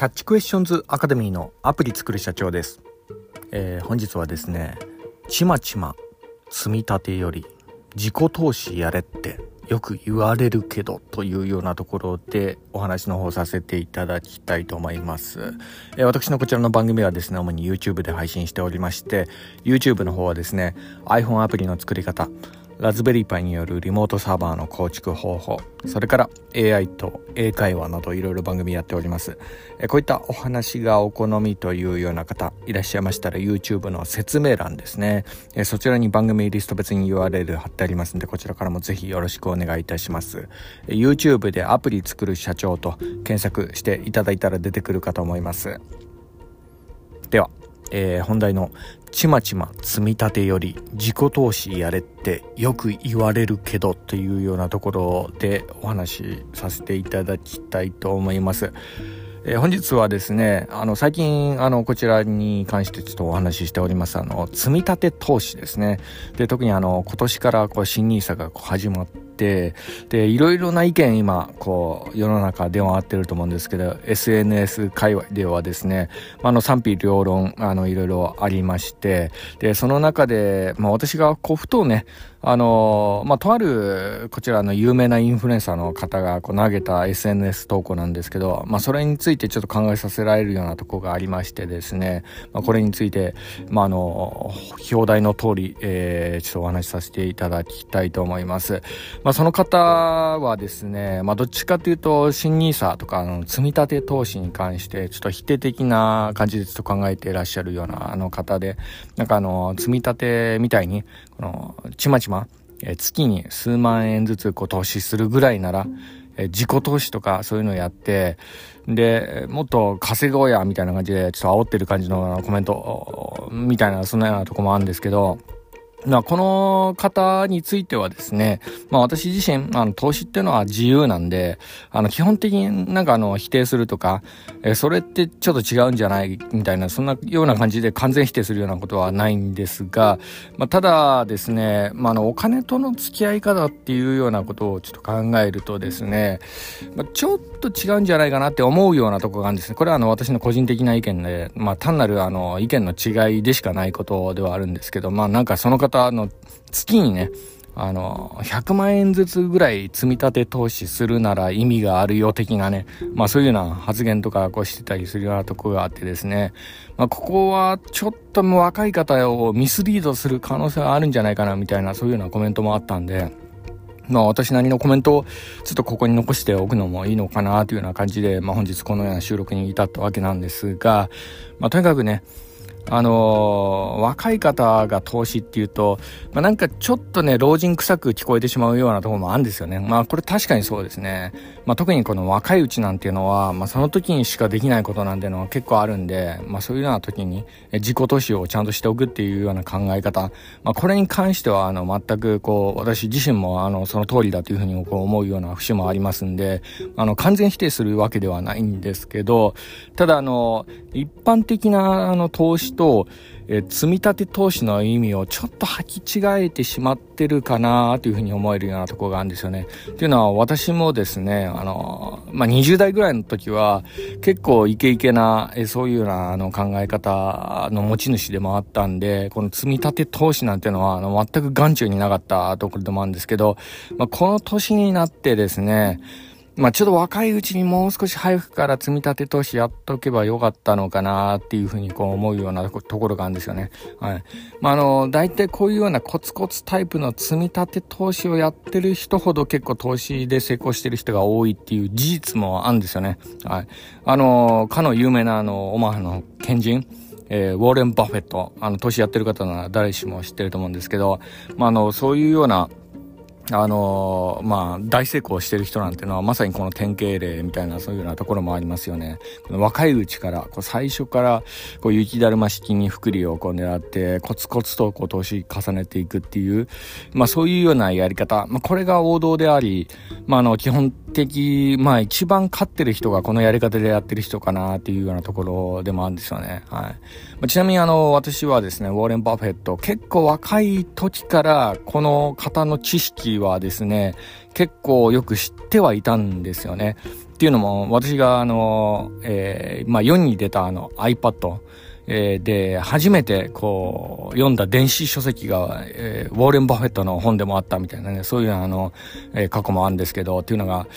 キャッチクエスチョンズアカデミーのアプリ作る社長です、えー、本日はですねちまちま積み立てより自己投資やれってよく言われるけどというようなところでお話の方させていただきたいと思います、えー、私のこちらの番組はですね主に YouTube で配信しておりまして YouTube の方はですね iPhone アプリの作り方ラズベリーパイによるリモートサーバーの構築方法、それから AI と英会話などいろいろ番組やっております。こういったお話がお好みというような方いらっしゃいましたら YouTube の説明欄ですね。そちらに番組リスト別に URL 貼ってありますのでこちらからもぜひよろしくお願いいたします。YouTube でアプリ作る社長と検索していただいたら出てくるかと思います。では、えー、本題のちまちま積み立てより自己投資やれってよく言われるけどというようなところでお話しさせていただきたいと思います。えー、本日はですね、あの、最近、あの、こちらに関してちょっとお話ししております、あの、積み立て投資ですね。で、特にあの、今年からこう、新 nisa がこう始まって、で、いろいろな意見今、こう、世の中で回ってると思うんですけど、SNS 界隈ではですね、まあの、賛否両論、あの、いろいろありまして、で、その中で、まあ私がこう、ふとね、あの、まあ、とある、こちらの有名なインフルエンサーの方がこう投げた SNS 投稿なんですけど、まあ、それについてちょっと考えさせられるようなとこがありましてですね、まあ、これについて、まあ、あの、表題の通り、えー、ちょっとお話しさせていただきたいと思います。まあ、まその方はですね、まあ、どっちかというと、新 nisa とか、あの、積み立て投資に関して、ちょっと否定的な感じでちょっと考えていらっしゃるような、あの方で、なんかあの、積み立てみたいに、この、ちまちま、え月に数万円ずつこう投資するぐらいなら、え自己投資とかそういうのをやって、で、もっと稼ごうや、みたいな感じで、ちょっと煽ってる感じのコメント、みたいな、そんなようなとこもあるんですけど、まあ、この方についてはですね、まあ私自身、あの、投資っていうのは自由なんで、あの、基本的になんかあの、否定するとか、えそれってちょっと違うんじゃないみたいな、そんなような感じで完全否定するようなことはないんですが、まあ、ただですね、まあ、あの、お金との付き合い方っていうようなことをちょっと考えるとですね、まあ、ちょっと違うんじゃないかなって思うようなとこがあるんですね。これはあの、私の個人的な意見で、まあ、単なるあの、意見の違いでしかないことではあるんですけど、まあ、なんかその方方の月にね、あの、100万円ずつぐらい積み立て投資するなら意味があるよ的なね、まあそういうような発言とかこうしてたりするようなとこがあってですね、まあここはちょっともう若い方をミスリードする可能性があるんじゃないかなみたいなそういうようなコメントもあったんで、まあ私なりのコメントをちょっとここに残しておくのもいいのかなというような感じで、まあ本日このような収録に至ったわけなんですが、まあとにかくね、あのー、若い方が投資っていうと、まあ、なんかちょっとね、老人臭く聞こえてしまうようなところもあるんですよね。まあこれ確かにそうですね。まあ特にこの若いうちなんていうのは、まあその時にしかできないことなんていうのは結構あるんで、まあそういうような時に自己投資をちゃんとしておくっていうような考え方、まあこれに関してはあの全くこう、私自身もあのその通りだというふうにこう思うような節もありますんで、あの完全否定するわけではないんですけど、ただあの、一般的なあの投資と、え積み立て投資の意味をちょっと履き違えてしまってるかなというふうに思えるようなところがあるんですよね。っていうのは私もですね、あの、まあ、20代ぐらいの時は結構イケイケな、えそういうようなあの考え方の持ち主でもあったんで、この積み立て投資なんてのはあの全く眼中になかったところでもあるんですけど、まあ、この年になってですね、まあちょっと若いうちにもう少し早くから積み立て投資やっとけばよかったのかなっていうふうにこう思うようなところがあるんですよね。はい。まああの、大体こういうようなコツコツタイプの積み立て投資をやってる人ほど結構投資で成功してる人が多いっていう事実もあるんですよね。はい。あの、かの有名なあの、オマハの賢人。えー、ウォーレン・バフェット、あの、投資やってる方なら誰しも知ってると思うんですけど、まあ、あの、そういうような、あのー、まあ、大成功してる人なんてのは、まさにこの典型例みたいな、そういうようなところもありますよね。この若いうちから、こう最初から、こう、雪だるま式に福利をこう狙って、コツコツとこう、投資重ねていくっていう、まあ、そういうようなやり方。まあ、これが王道であり、まあ、あの、基本的、まあ一番勝ってる人がこのやり方でやってる人かなっていうようなところでもあるんですよね。はい。まあ、ちなみにあの、私はですね、ウォーレン・バフェット、結構若い時からこの方の知識はですね、結構よく知ってはいたんですよね。っていうのも、私があの、えー、まあ世に出たあの iPad、え、で、初めてこう、読んだ電子書籍が、えー、ウォーレン・バフェットの本でもあったみたいなね、そういうあの、え、過去もあるんですけど、っていうのが、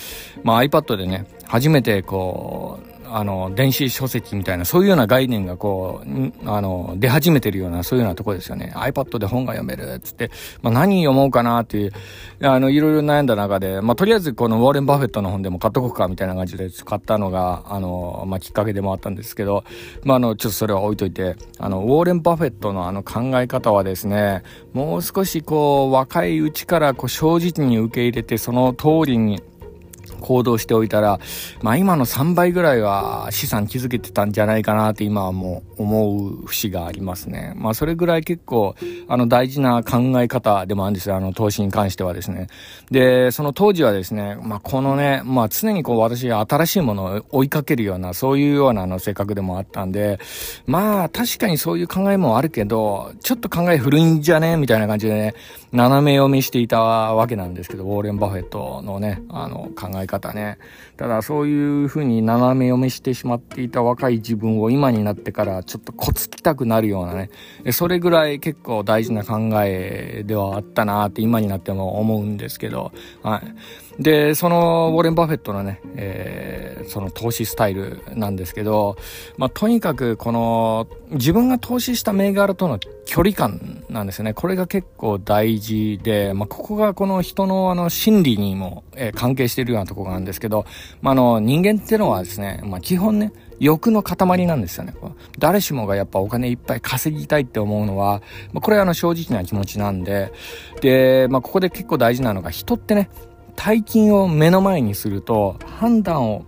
まあ iPad でね、初めてこう、あの、電子書籍みたいな、そういうような概念がこう、あの、出始めてるような、そういうようなところですよね。iPad で本が読める、つって、まあ何読もうかなっていう、あの、いろいろ悩んだ中で、まあとりあえずこのウォーレン・バフェットの本でも買っとこうか、みたいな感じで買ったのが、あの、まあきっかけでもあったんですけど、まああの、ちょっとそれは置いといて、あの、ウォーレン・バフェットのあの考え方はですね、もう少しこう、若いうちからこう、正直に受け入れて、その通りに、行動しておいたら、まあ今の3倍ぐらいは資産築けてたんじゃないかなって今はもう思う節がありますね。まあそれぐらい結構あの大事な考え方でもあるんですよ。あの投資に関してはですね。で、その当時はですね、まあこのね、まあ常にこう私が新しいものを追いかけるようなそういうようなあの性格でもあったんで、まあ確かにそういう考えもあるけど、ちょっと考え古いんじゃねみたいな感じでね、斜め読みしていたわけなんですけど、ウォーレン・バフェットのね、あの考ええ方ね。ただそういう風に斜め読みしてしまっていた若い自分を今になってからちょっとこつきたくなるようなね。それぐらい結構大事な考えではあったなって今になっても思うんですけど、はい。で、そのウォーレン・バフェットのね、えー、その投資スタイルなんですけど、まあ、とにかくこの自分が投資した銘柄との距離感なんですよね。これが結構大事で、まあ、ここがこの人のあの心理にも、えー、関係しているようなところなんですけど、まあ、あの人間ってのはですね、まあ、基本ね、欲の塊なんですよね。誰しもがやっぱお金いっぱい稼ぎたいって思うのは、まあ、これはあの正直な気持ちなんで、で、まあ、ここで結構大事なのが人ってね、大金を目の前にすると判断を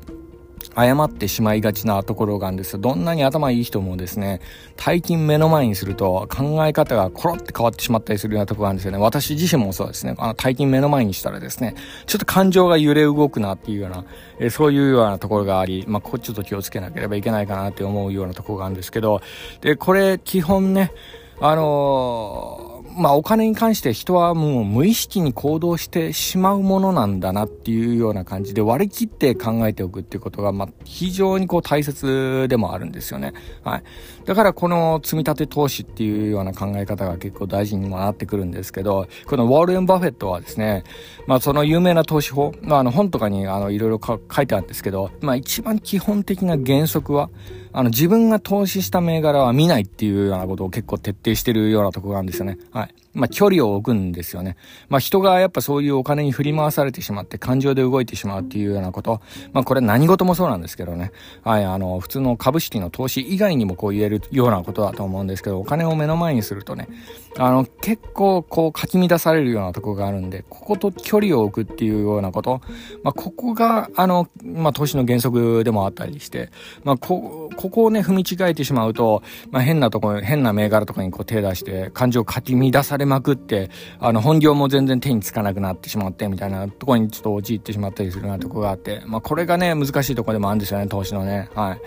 誤ってしまいがちなところがあるんですよ。どんなに頭いい人もですね、大金目の前にすると考え方がコロって変わってしまったりするようなところがあるんですよね。私自身もそうですね。あの大金目の前にしたらですね、ちょっと感情が揺れ動くなっていうような、えそういうようなところがあり、まあ、ここちょっと気をつけなければいけないかなって思うようなところがあるんですけど、で、これ基本ね、あのーまあお金に関して人はもう無意識に行動してしまうものなんだなっていうような感じで割り切って考えておくっていうことが、まあ非常にこう大切でもあるんですよね。はい。だからこの積み立て投資っていうような考え方が結構大事にもなってくるんですけど、このウォールエン・バフェットはですね、まあその有名な投資法、まああの本とかにあのいろいろ書いてあるんですけど、まあ一番基本的な原則は、あの、自分が投資した銘柄は見ないっていうようなことを結構徹底してるようなとこがあるんですよね。はい。まあ、距離を置くんですよね。まあ、人がやっぱそういうお金に振り回されてしまって感情で動いてしまうっていうようなこと。まあ、これ何事もそうなんですけどね。はい、あの、普通の株式の投資以外にもこう言えるようなことだと思うんですけど、お金を目の前にするとね、あの、結構こうかき乱されるようなとこがあるんで、ここと距離を置くっていうようなこと。まあ、ここが、あの、まあ、投資の原則でもあったりして、まあ、こ、ここをね、踏み違えてしまうと、まあ、変なとこ、変な銘柄とかにこう手出して、感情をかき乱されまくって、あの、本業も全然手につかなくなってしまって、みたいなとこにちょっと陥ってしまったりするようなとこがあって、まあ、これがね、難しいとこでもあるんですよね、投資のね。はい。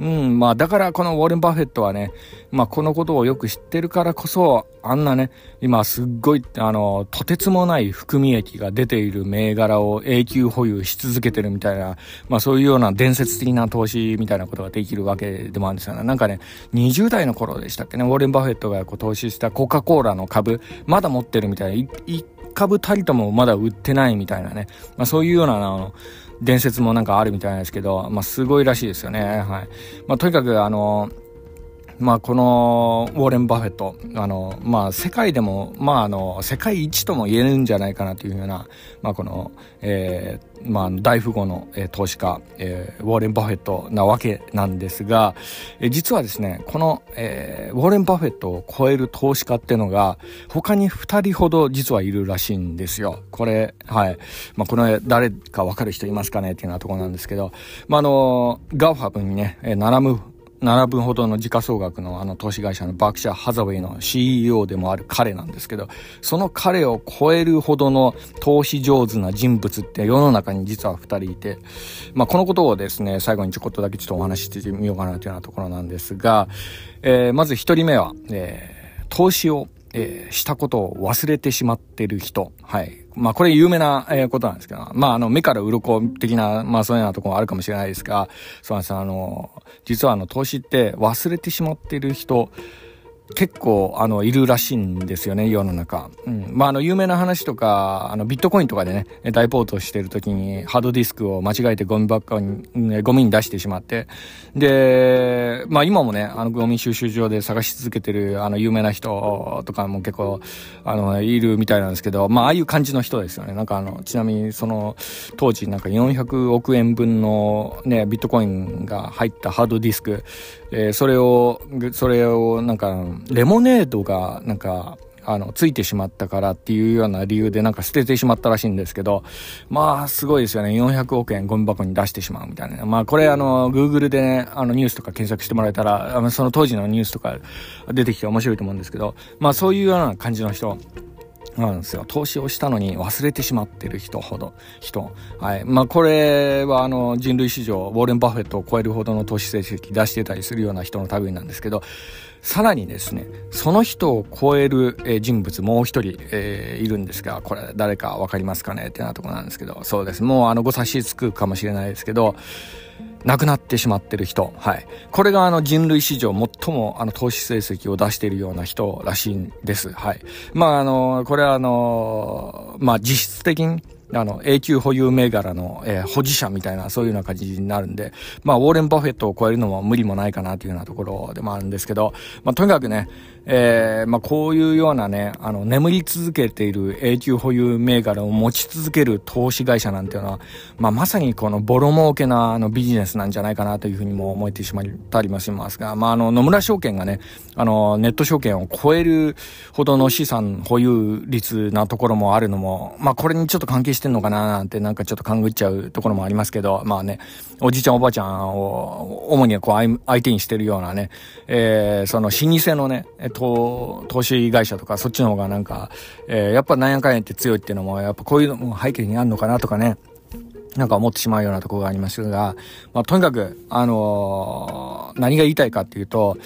うん、まあだからこのウォーレン・バフェットはね、まあこのことをよく知ってるからこそ、あんなね、今すっごい、あの、とてつもない含み益が出ている銘柄を永久保有し続けてるみたいな、まあそういうような伝説的な投資みたいなことができるわけでもあるんですよね。なんかね、20代の頃でしたっけね、ウォーレン・バフェットがこう投資したコカ・コーラの株、まだ持ってるみたいな、1株たりともまだ売ってないみたいなね、まあそういうような、あの、伝説もなんかあるみたいなんですけど、まあ、すごいらしいですよね。はい。まあ、とにかく、あの、まあ、このウォーレン・バフェット、あの、まあ、世界でも、まあ、あの、世界一とも言えるんじゃないかなというような、まあ、この、えー、まあ、大富豪の、えー、投資家、えー、ウォーレン・バフェットなわけなんですが、えー、実はですね、この、えー、ウォーレン・バフェットを超える投資家っていうのが、他に二人ほど実はいるらしいんですよ。これ、はい。まあ、この誰かわかる人いますかね？っていうようなところなんですけど、まあ、あの、 GAFAMにね、並ぶ7分ほどの時価総額のあの投資会社のバークシャー・ハサウェイの CEO でもある彼なんですけど、その彼を超えるほどの投資上手な人物って世の中に実は2人いて、まあこのことをですね、最後にちょこっとだけちょっとお話ししてみようかなというようなところなんですが、えー、まず1人目は、えー、投資をえー、したことを忘れてしまってる人。はい。まあ、これ有名な、えー、ことなんですけど、まあ、あの、目から鱗的な、まあ、そういうようなところもあるかもしれないですが、そうなんですあの、実はあの、投資って忘れてしまってる人、結構、あの、いるらしいんですよね、世の中。うん。まあ、あの、有名な話とか、あの、ビットコインとかでね、大ポートしてる時に、ハードディスクを間違えてゴミ箱に、ゴミに出してしまって、で、まあ、今もね、あの、ゴミ収集場で探し続けてる、あの、有名な人とかも結構、あの、いるみたいなんですけど、まあ、ああいう感じの人ですよね。なんかあの、ちなみに、その、当時なんか400億円分のね、ビットコインが入ったハードディスク、えー、それを、それをなんか、レモネードがなんか、あの、ついてしまったからっていうような理由でなんか捨ててしまったらしいんですけど、まあ、すごいですよね。400億円ゴミ箱に出してしまうみたいな。まあ、これあの、Google でね、あの、ニュースとか検索してもらえたら、あのその当時のニュースとか出てきて面白いと思うんですけど、まあ、そういうような感じの人、なんですよ。投資をしたのに忘れてしまってる人ほど、人。はい。まあ、これはあの、人類史上、ウォーレン・バフェットを超えるほどの投資成績出してたりするような人の類なんですけど、さらにですね、その人を超える、え人物もう一人、えー、いるんですが、これ誰かわかりますかね？ってなとこなんですけど、そうです。もうあの、ご察しつくかもしれないですけど、亡くなってしまってる人。はい。これがあの人類史上最もあの投資成績を出しているような人らしいんです。はい。まああの、これはあの、まあ実質的にあの、永久保有銘柄の、えー、保持者みたいな、そういうような感じになるんで、まあ、ウォーレン・バフェットを超えるのも無理もないかなというようなところでもあるんですけど、まあ、とにかくね、えー、まあ、こういうようなね、あの、眠り続けている永久保有銘柄を持ち続ける投資会社なんていうのは、まあ、まさにこのボロ儲けな、あの、ビジネスなんじゃないかなというふうにも思えてしまったりもしますが、まあ、あの、野村証券がね、あの、ネット証券を超えるほどの資産保有率なところもあるのも、まあ、これにちょっと関係しててんのかななんてなんかちょっと勘ぐっちゃうところもありますけど、まあね、おじいちゃんおばあちゃんを主にこう相手にしてるようなね、えー、その老舗のね、投投資会社とかそっちの方がなんか、えー、やっぱなんやかんやって強いっていうのも、やっぱこういうのも背景にあるのかなとかね、なんか思ってしまうようなところがありますが、まあ、とにかく、あのー、何が言いたいかっていうと、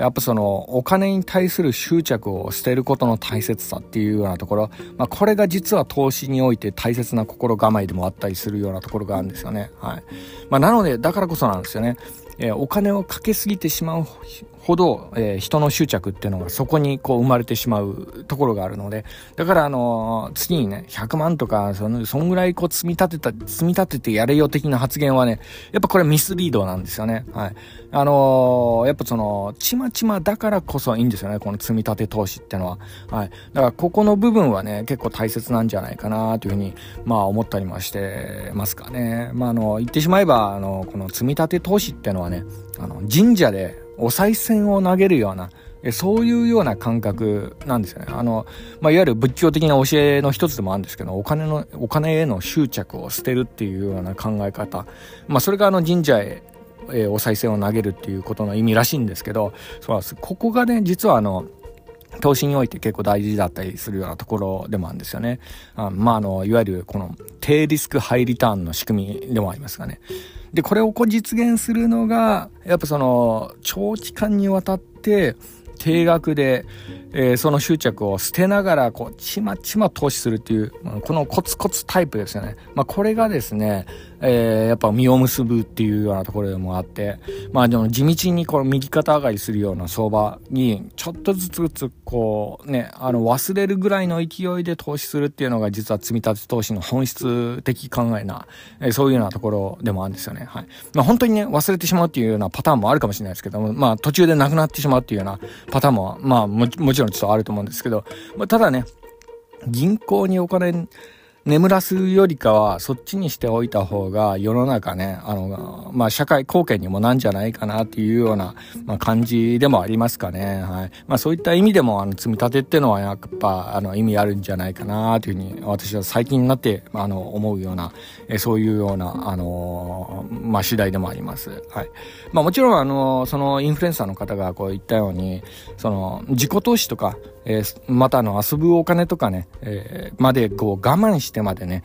やっぱそのお金に対する執着を捨てることの大切さっていうようなところ、まあ、これが実は投資において大切な心構えでもあったりするようなところがあるんですよね。はい。まあ、なので、だからこそなんですよね。え、お金をかけすぎてしまうほど、えー、人の執着っていうのがそこにこう生まれてしまうところがあるので、だからあのー、次にね、100万とか、その、そんぐらいこう積み立てた、積み立ててやれよ的な発言はね、やっぱこれミスリードなんですよね。はい。あのー、やっぱその、ちまちまだからこそいいんですよね、この積み立て投資ってのは。はい。だからここの部分はね、結構大切なんじゃないかなというふうに、まあ思ったりもしてますかね。まああの、言ってしまえば、あの、この積み立て投資ってのはね、あの、神社でお賽銭を投げるような、そういうような感覚なんですよね。あの、まあ、いわゆる仏教的な教えの一つでもあるんですけど、お金の、お金への執着を捨てるっていうような考え方。まあ、それがあの神社へ、えー、お賽銭を投げるっていうことの意味らしいんですけど、そう。ここがね、実はあの、投資において結構大事だったりするようなところでもあるんですよね。あまあ、あの、いわゆるこの低リスクハイリターンの仕組みでもありますがね。で、これをこう実現するのが、やっぱその、長期間にわたって、定額で、えー、その執着を捨てながら、こう、ちまちま投資するっていう、このコツコツタイプですよね。まあ、これがですね、えー、やっぱ実を結ぶっていうようなところでもあって、まあでも地道にこの右肩上がりするような相場に、ちょっとずつずつこうね、あの忘れるぐらいの勢いで投資するっていうのが実は積み立て投資の本質的考えな、えー、そういうようなところでもあるんですよね。はい。まあ本当にね、忘れてしまうっていうようなパターンもあるかもしれないですけども、まあ途中でなくなってしまうっていうようなパターンも、まあもちろんちょっとあると思うんですけど、まあ、ただね、銀行にお金眠らすよりかは、そっちにしておいた方が世の中ね、あの、まあ、社会貢献にもなんじゃないかなっていうような、まあ、感じでもありますかね。はい。まあ、そういった意味でも、あの、積み立てっていうのはやっぱ、あの、意味あるんじゃないかなというふうに、私は最近になって、あの、思うような、えそういうような、あの、まあ、次第でもあります。はい。まあ、もちろん、あの、そのインフルエンサーの方がこう言ったように、その、自己投資とか、えー、またあの遊ぶお金とかね、えー、までこう我慢してしてまでね。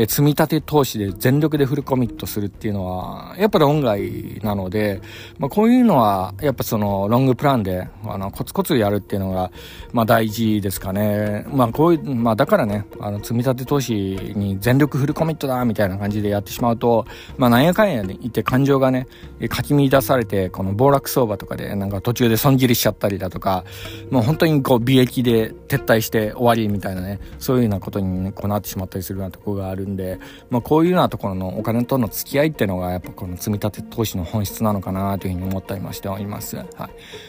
え、積み立て投資で全力でフルコミットするっていうのは、やっぱり論外なので、まあこういうのは、やっぱそのロングプランで、あの、コツコツやるっていうのが、まあ大事ですかね。まあこういう、まあだからね、あの、積み立て投資に全力フルコミットだみたいな感じでやってしまうと、まあなんやかんやで、言って感情がね、かき乱されて、この暴落相場とかでなんか途中で損切りしちゃったりだとか、もう本当にこう、美益で撤退して終わりみたいなね、そういうようなことに、ね、こうなってしまったりするようなところがあるんで、まあこういうようなところのお金との付き合いっていうのがやっぱこの積み立て投資の本質なのかなというふうに思ったりもしております。はい。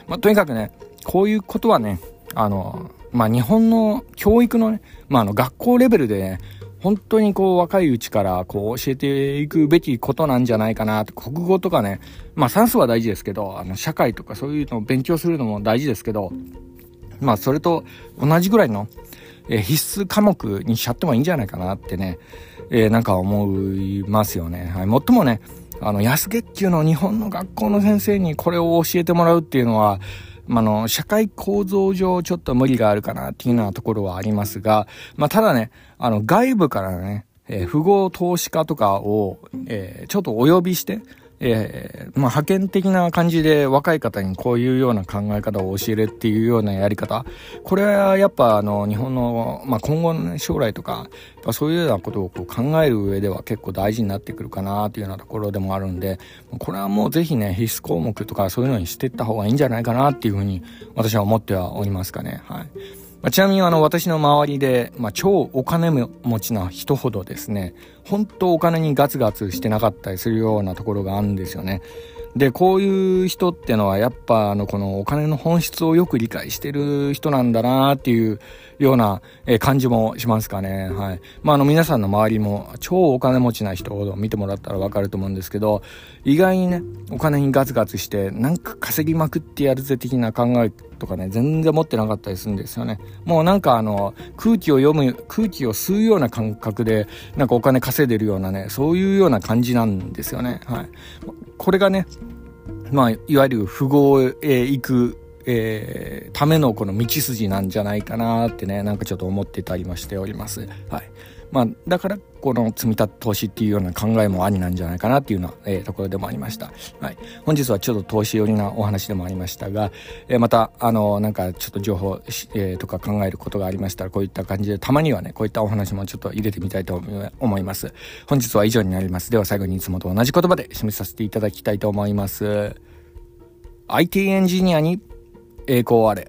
まあとにかくね、こういうことはね、あの、まあ日本の教育のね、まああの学校レベルでね、本当にこう若いうちからこう教えていくべきことなんじゃないかなと。国語とかね、まあ算数は大事ですけど、あの社会とかそういうのを勉強するのも大事ですけど、まあそれと同じぐらいの、え、必須科目にしちゃってもいいんじゃないかなってね、えー、なんか思いますよね。はい。もっともね、あの安月給の日本の学校の先生にこれを教えてもらうっていうのは、まあの、社会構造上ちょっと無理があるかなっていうようなところはありますが、まあただね、あの外部からね、えー、富豪投資家とかを、えー、ちょっとお呼びして、えー、まあ、派遣的な感じで若い方にこういうような考え方を教えるっていうようなやり方。これはやっぱあの、日本の、まあ、今後の、将来とか、そういうようなことをこう考える上では結構大事になってくるかなっていうようなところでもあるんで、これはもうぜひね、必須項目とかそういうのにしていった方がいいんじゃないかなっていうふうに私は思ってはおりますかね。はい。まあ、ちなみにあの私の周りで、まあ、超お金持ちな人ほどですね、本当お金にガツガツしてなかったりするようなところがあるんですよね。で、こういう人ってのはやっぱあのこのお金の本質をよく理解してる人なんだなっていうような感じもしますかね。はい。まああの皆さんの周りも超お金持ちな人ほど見てもらったらわかると思うんですけど、意外にね、お金にガツガツしてなんか稼ぎまくってやるぜ的な考えとかね、全然持ってなかったりするんですよね。もうなんかあの、空気を読む、空気を吸うような感覚で、なんかお金稼いでるようなね、そういうような感じなんですよね。はい。これがね、まあ、いわゆる富豪へ行く、えー、ためのこの道筋なんじゃないかなってね、なんかちょっと思ってたりもしております。はい。まあ、だから、この積み立て投資っていうような考えもありなんじゃないかなっていうような、えー、ところでもありました。はい。本日はちょっと投資寄りなお話でもありましたが、えー、また、あの、なんかちょっと情報、えー、とか考えることがありましたら、こういった感じで、たまにはね、こういったお話もちょっと入れてみたいと思います。本日は以上になります。では最後にいつもと同じ言葉で締めさせていただきたいと思います。IT エンジニアに栄光あれ。